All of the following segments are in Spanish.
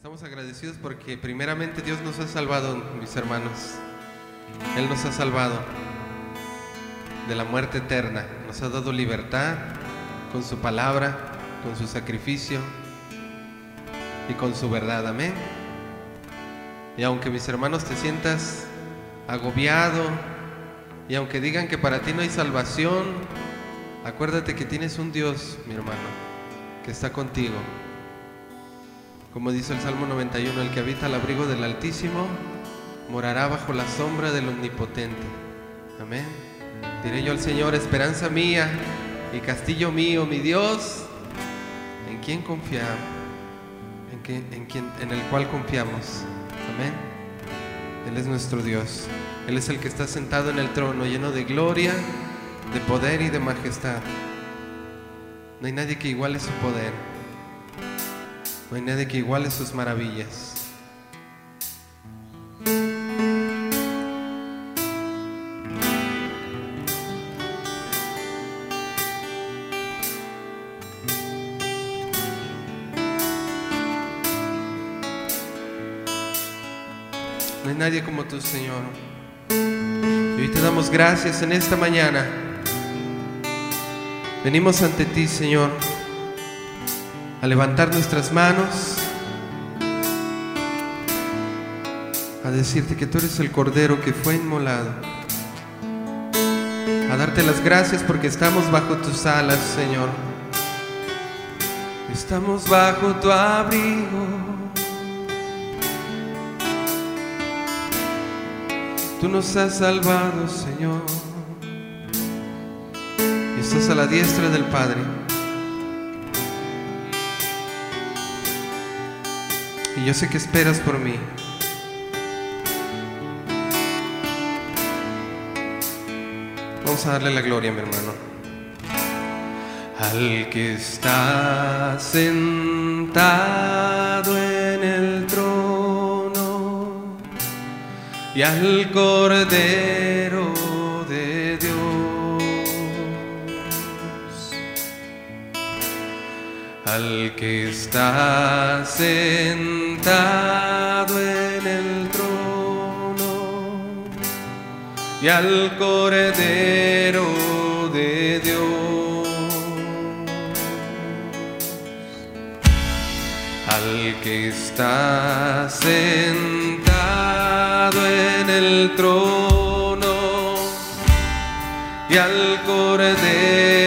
Estamos agradecidos porque primeramente Dios nos ha salvado, mis hermanos. Él nos ha salvado de la muerte eterna. Nos ha dado libertad con su palabra, con su sacrificio y con su verdad. Amén. Y aunque mis hermanos te sientas agobiado y aunque digan que para ti no hay salvación, acuérdate que tienes un Dios, mi hermano, que está contigo. Como dice el Salmo 91, el que habita al abrigo del Altísimo morará bajo la sombra del Omnipotente. Amén. Diré yo al Señor, esperanza mía y castillo mío, mi Dios, en quien confiamos, en, en, en el cual confiamos. Amén. Él es nuestro Dios. Él es el que está sentado en el trono, lleno de gloria, de poder y de majestad. No hay nadie que iguale su poder. No hay nadie que iguale sus maravillas. No hay nadie como tú, Señor. Y hoy te damos gracias en esta mañana. Venimos ante ti, Señor, a levantar nuestras manos, a decirte que tú eres el Cordero que fue inmolado, a darte las gracias porque estamos bajo tus alas, Señor. Estamos bajo tu abrigo. Tú nos has salvado, Señor. Estás a la diestra del Padre. Y yo sé que esperas por mí. Vamos a darle la gloria, mi hermano. Al que está sentado en el trono y al Cordero de Dios. Al que está sentado en el trono y al Cordero de Dios. Al que está sentado en el trono y al Cordero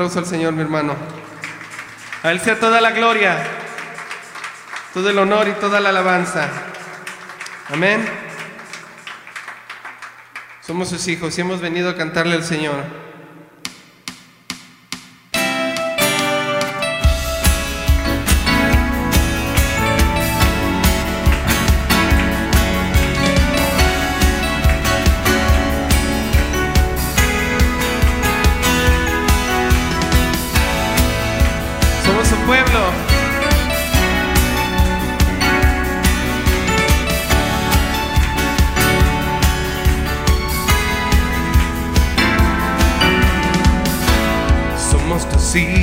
al Señor, mi hermano. A Él sea toda la gloria, todo el honor y toda la alabanza. Amén. Somos sus hijos y hemos venido a cantarle al Señor.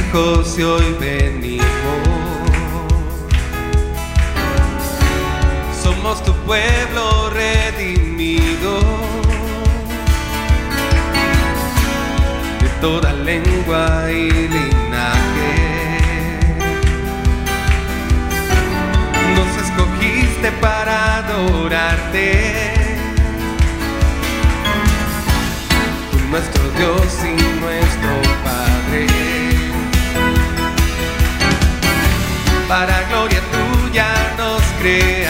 Hijos y hoy venimos. Somos tu pueblo redimido. De toda lengua y linaje. Nos escogiste para adorarte. Tú nuestro Dios y nuestro Padre. Para gloria tuya nos creaste.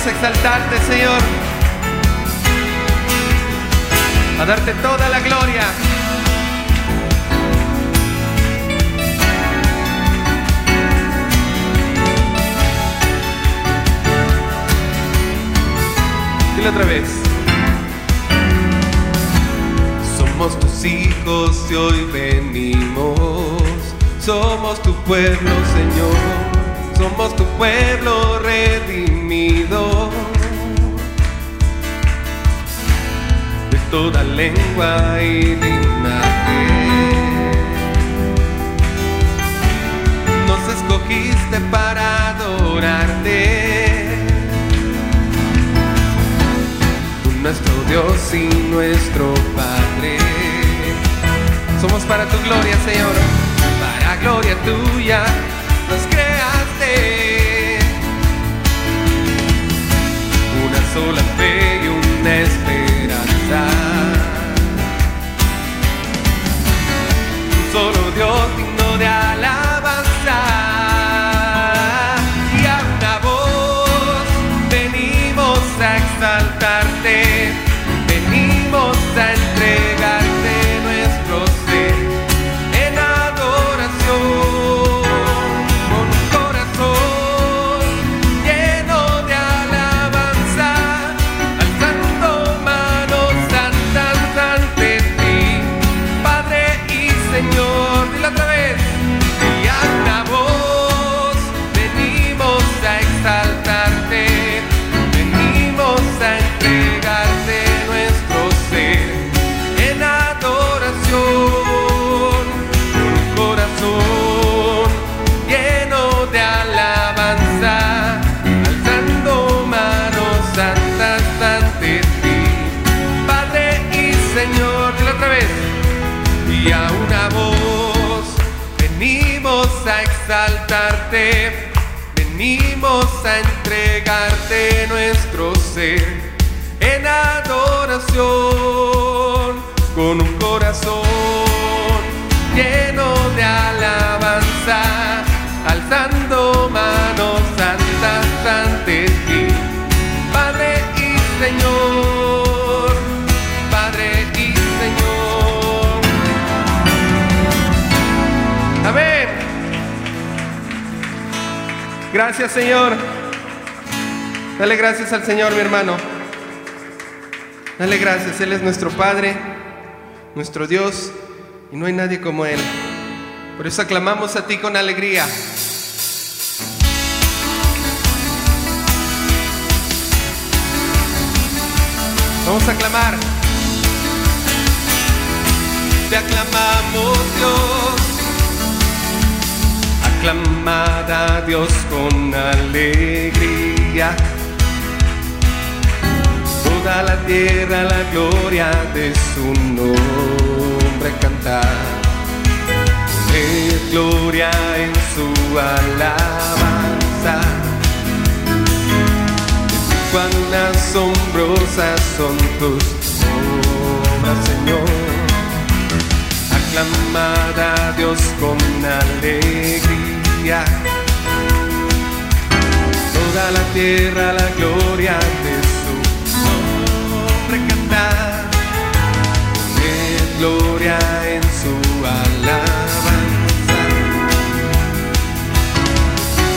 A exaltarte, Señor, a darte toda la gloria. Dile otra vez. Somos tus hijos y hoy venimos. Somos tu pueblo, Señor. Somos tu pueblo redimido. Toda lengua y linaje. Nos escogiste para adorarte. Nuestro Dios y nuestro Padre. Somos para tu gloria, Señor, para gloria tuya nos creaste. Una sola venimos a entregarte nuestro ser en adoración con un corazón lleno de alabanza, alzando manos santas ante ti, Padre y Señor, Gracias Señor. Dale gracias al Señor, mi hermano. Dale gracias. Él es nuestro Padre, nuestro Dios, y no hay nadie como Él. Por eso aclamamos a ti con alegría. Vamos a aclamar. Te aclamamos Dios. Aclamad a Dios con alegría. Toda la tierra la gloria de su nombre cantar. Poned gloria en su alabanza. Cuán asombrosas son tus obras, Señor. Aclamad a Dios con alegría. Toda la tierra la gloria de su nombre cantar. Poned gloria en su alabanza.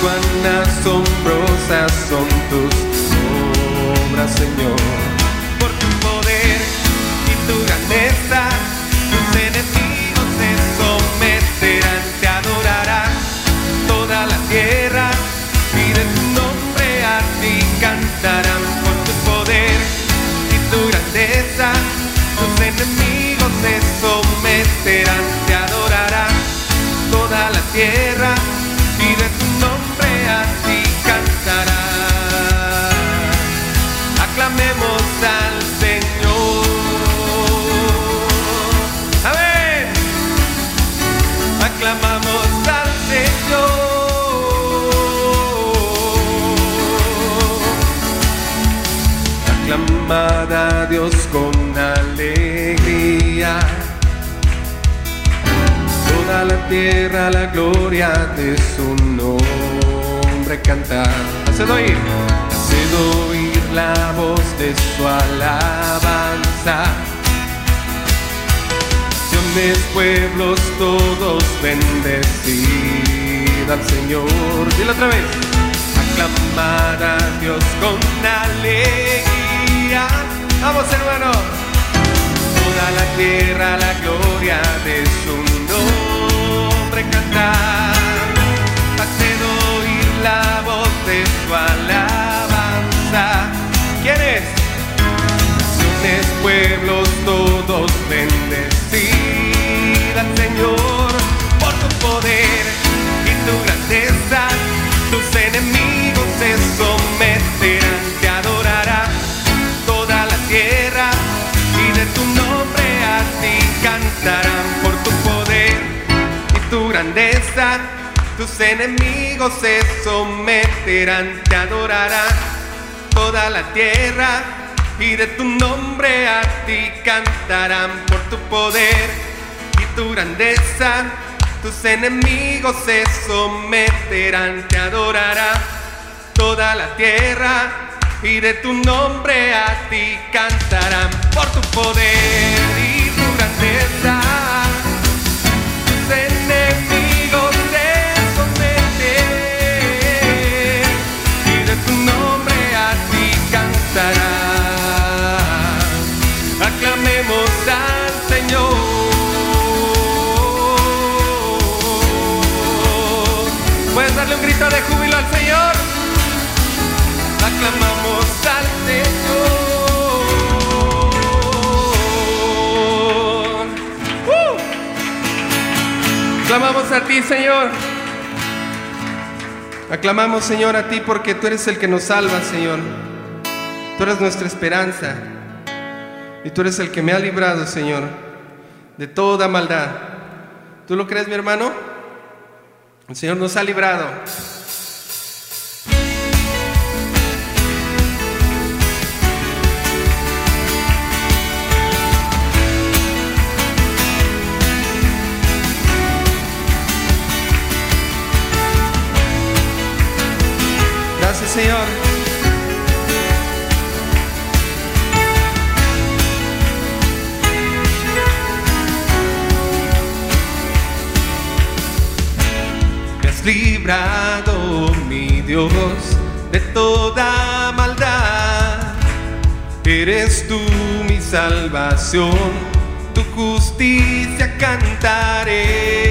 Cuán asombrosas son tus obras, Señor. Por tu poder y tu grandeza, someterán, te adorarán toda la tierra tierra la gloria de su nombre cantar. Haced oír, haced oír la voz de su alabanza. Naciones, pueblos, todos bendecid al Señor. Dile otra vez. Aclamar a Dios con alegría. Vamos, hermano. Toda la tierra la gloria de su nombre cantar. Haced oír la voz de su alabanza. ¿Quién es? Naciones, pueblos, todos bendecid Señor por tu poder y tu grandeza. Tus enemigos se someterán, tus enemigos se someterán, te adorará toda la tierra y de tu nombre a ti cantarán por tu poder y tu grandeza. Tus enemigos se someterán, te adorará toda la tierra y de tu nombre a ti cantarán por tu poder. Aclamamos a ti, Señor. Aclamamos, Señor, a ti porque tú eres el que nos salva, Señor. Tú eres nuestra esperanza. Y tú eres el que me ha librado, Señor, de toda maldad. ¿Tú lo crees, mi hermano? El Señor nos ha librado. librado, mi Dios, de toda maldad. Eres tú mi salvación, tu justicia cantaré.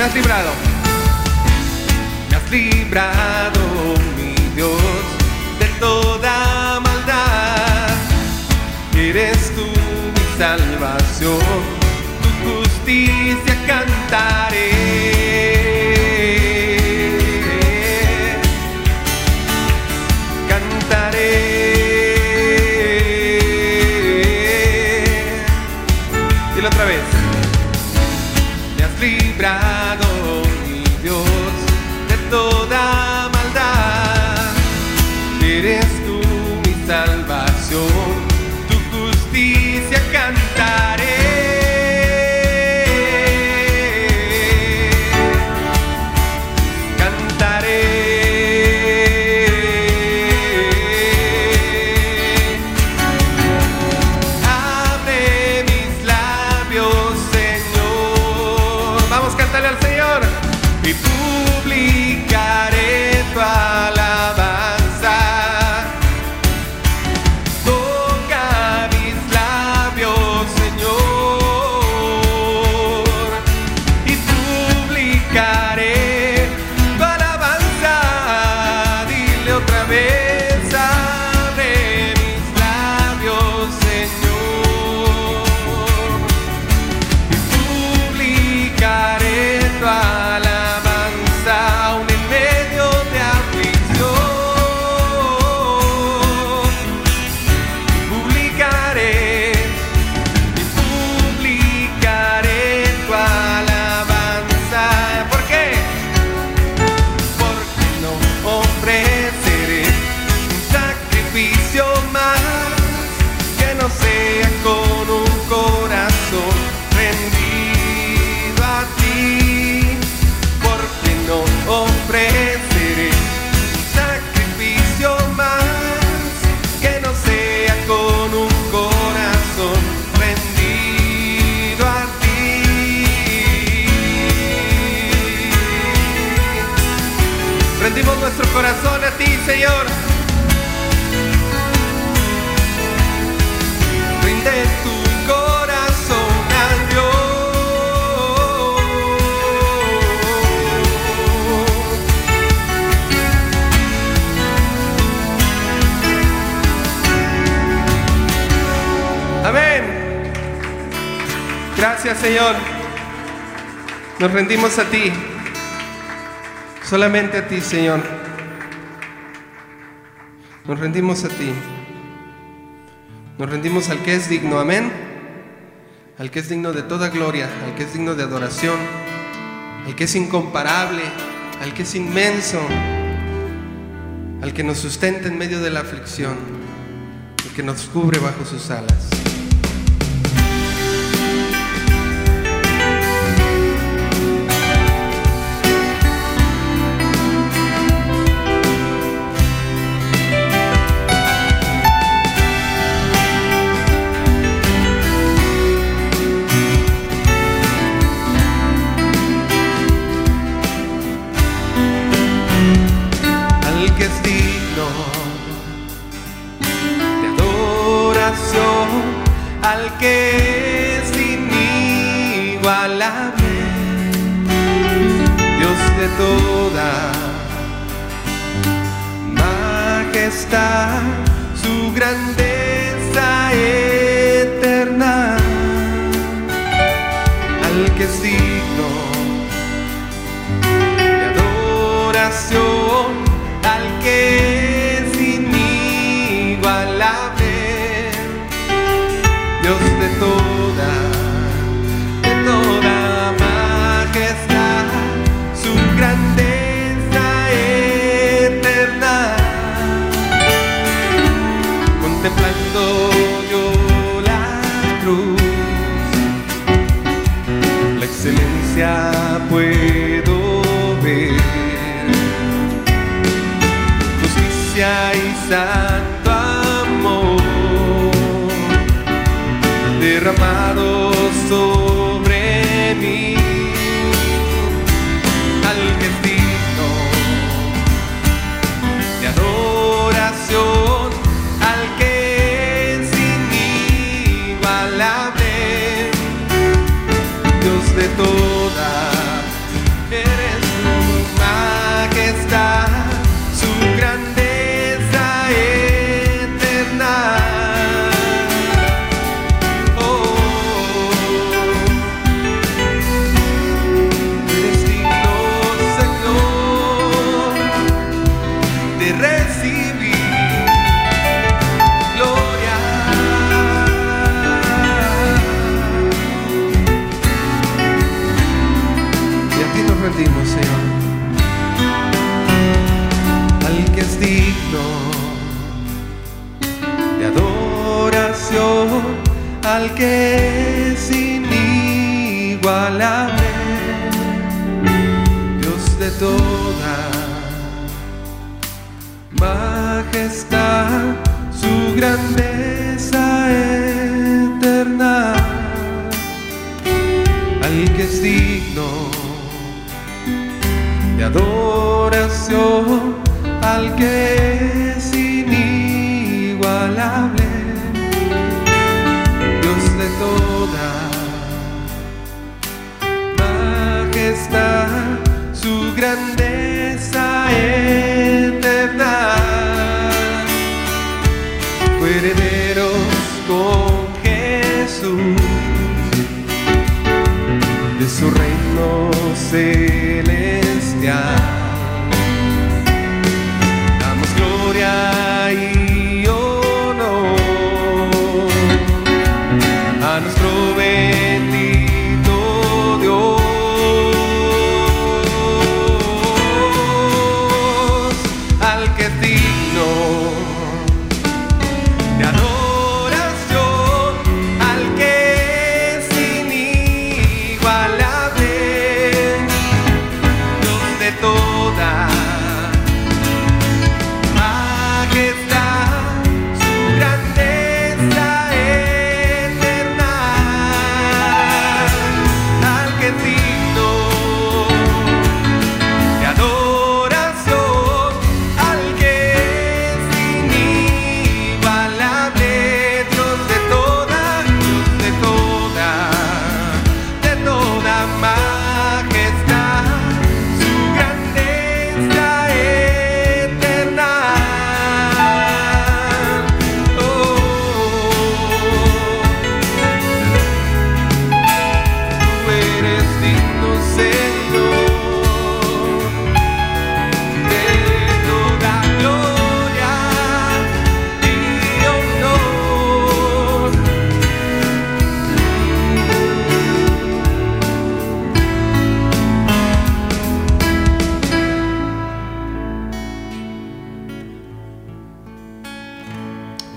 me has librado. Me has librado, mi Dios, de toda maldad. Eres tú mi salvación, tu justicia. Nos rendimos a ti. Solamente a ti, Señor. Nos rendimos a ti. Nos rendimos al que es digno. Amén. Al que es digno de toda gloria, al que es digno de adoración, al que es incomparable, al que es inmenso, al que nos sustenta en medio de la aflicción, al que nos cubre bajo sus alas. De toda majestad, su grandeza eterna, al que es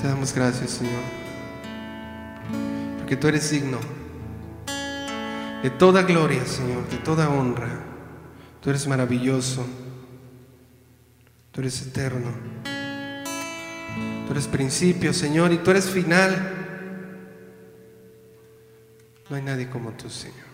Te damos gracias, Señor, porque tú eres digno de toda gloria, Señor, de toda honra. Tú eres maravilloso, tú eres eterno, tú eres principio, Señor, y tú eres final. No hay nadie como tú, Señor.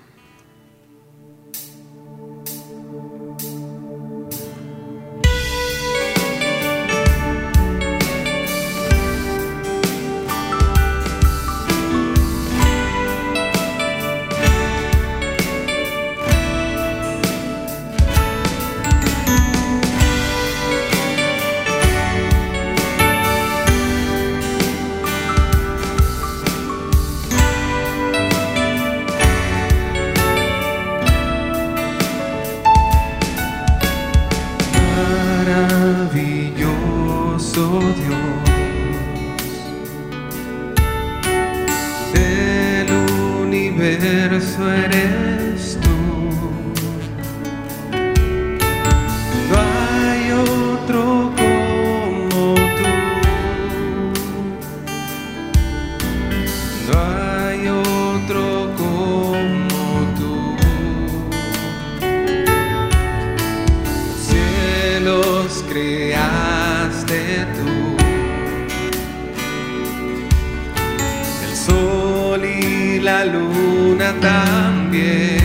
la luna también.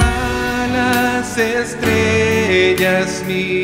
A las estrellas mías.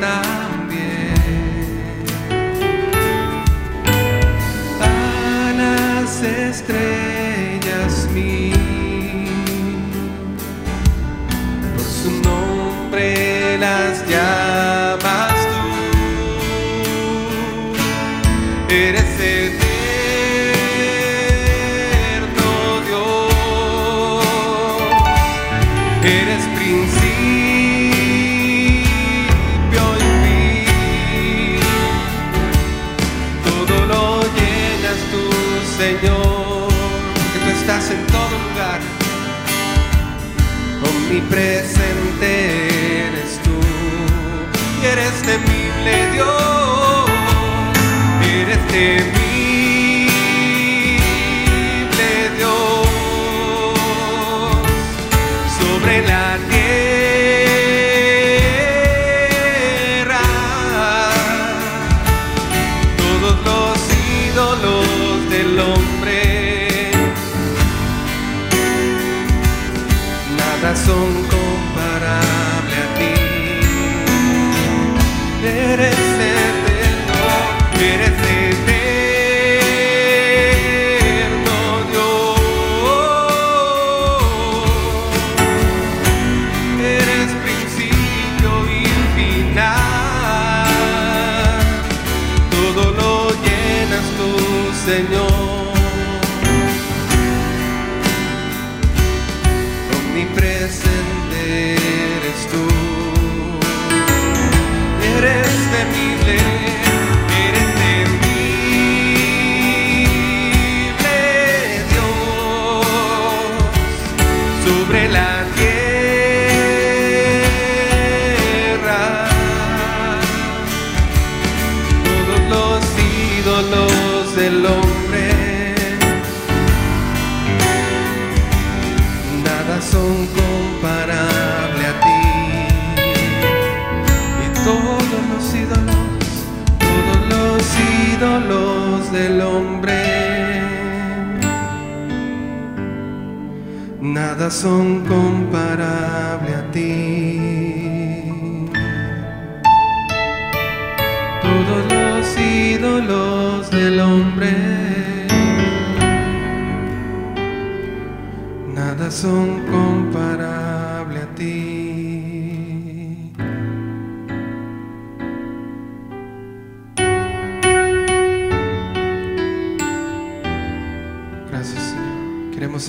también. Vanas estrellas.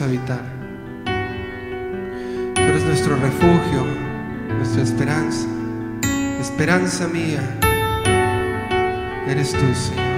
habitar. Tú eres nuestro refugio, nuestra esperanza. Esperanza mía, eres tú, Señor.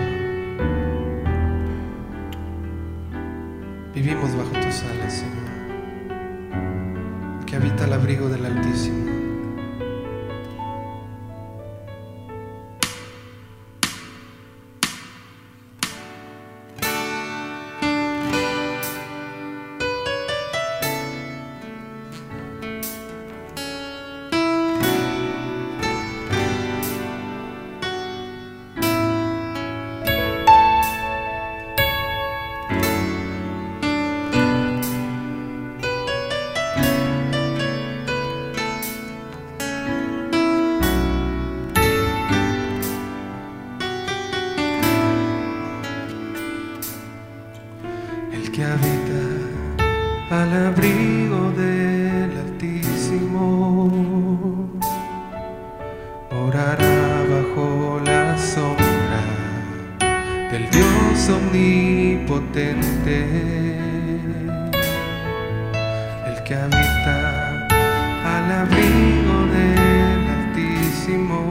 del Dios omnipotente, el que habita al abrigo del Altísimo.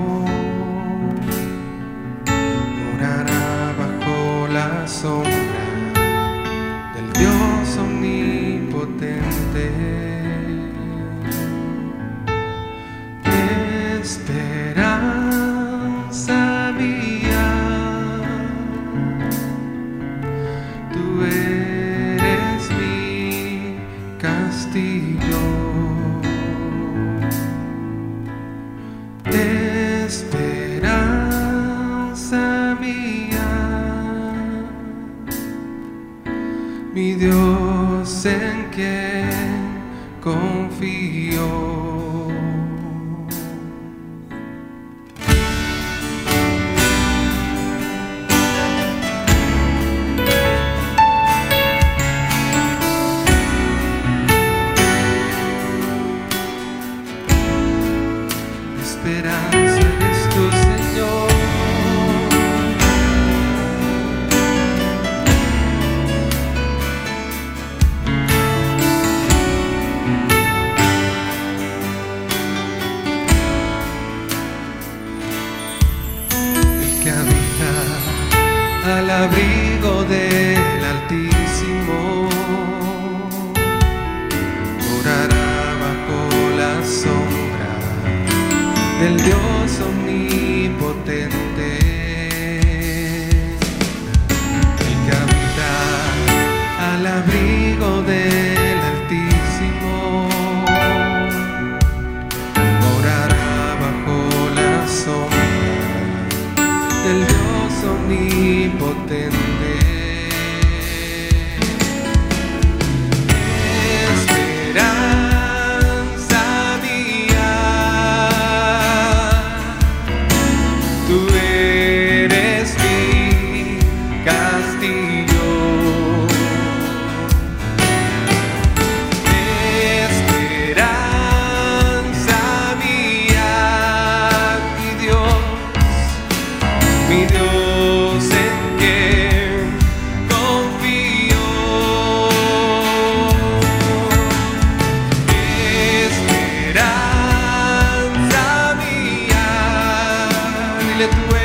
dile tu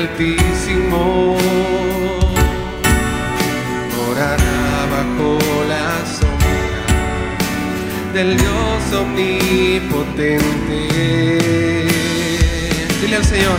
Altísimo. Morará bajo la sombra del Dios omnipotente. Dile al Señor,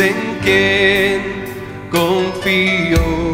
en quien confío.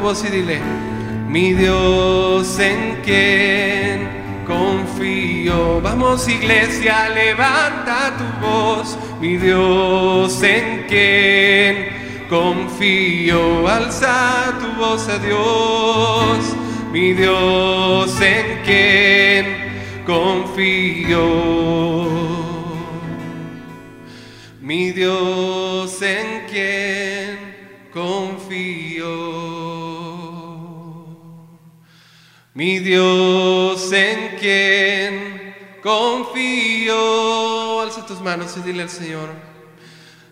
Voz y dile, mi Dios en quien confío. Vamos iglesia, levanta tu voz, mi Dios en quien confío. Alza tu voz a Dios, mi Dios en quien confío. Mi Dios Mi Dios en quien confío. Alza tus manos y dile al Señor.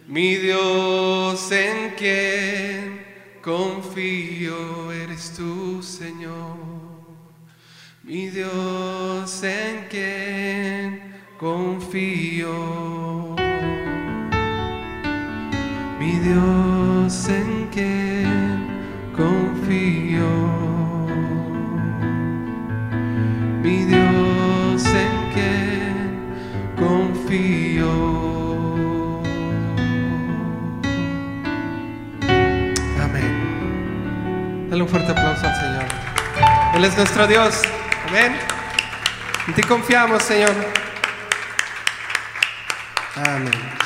Mi Dios en quien confío eres tú, Señor. Mi Dios en quien confío. Mi Dios en quien Dale un fuerte aplauso al Señor. Él es nuestro Dios. Amén. En ti confiamos, Señor. Amén.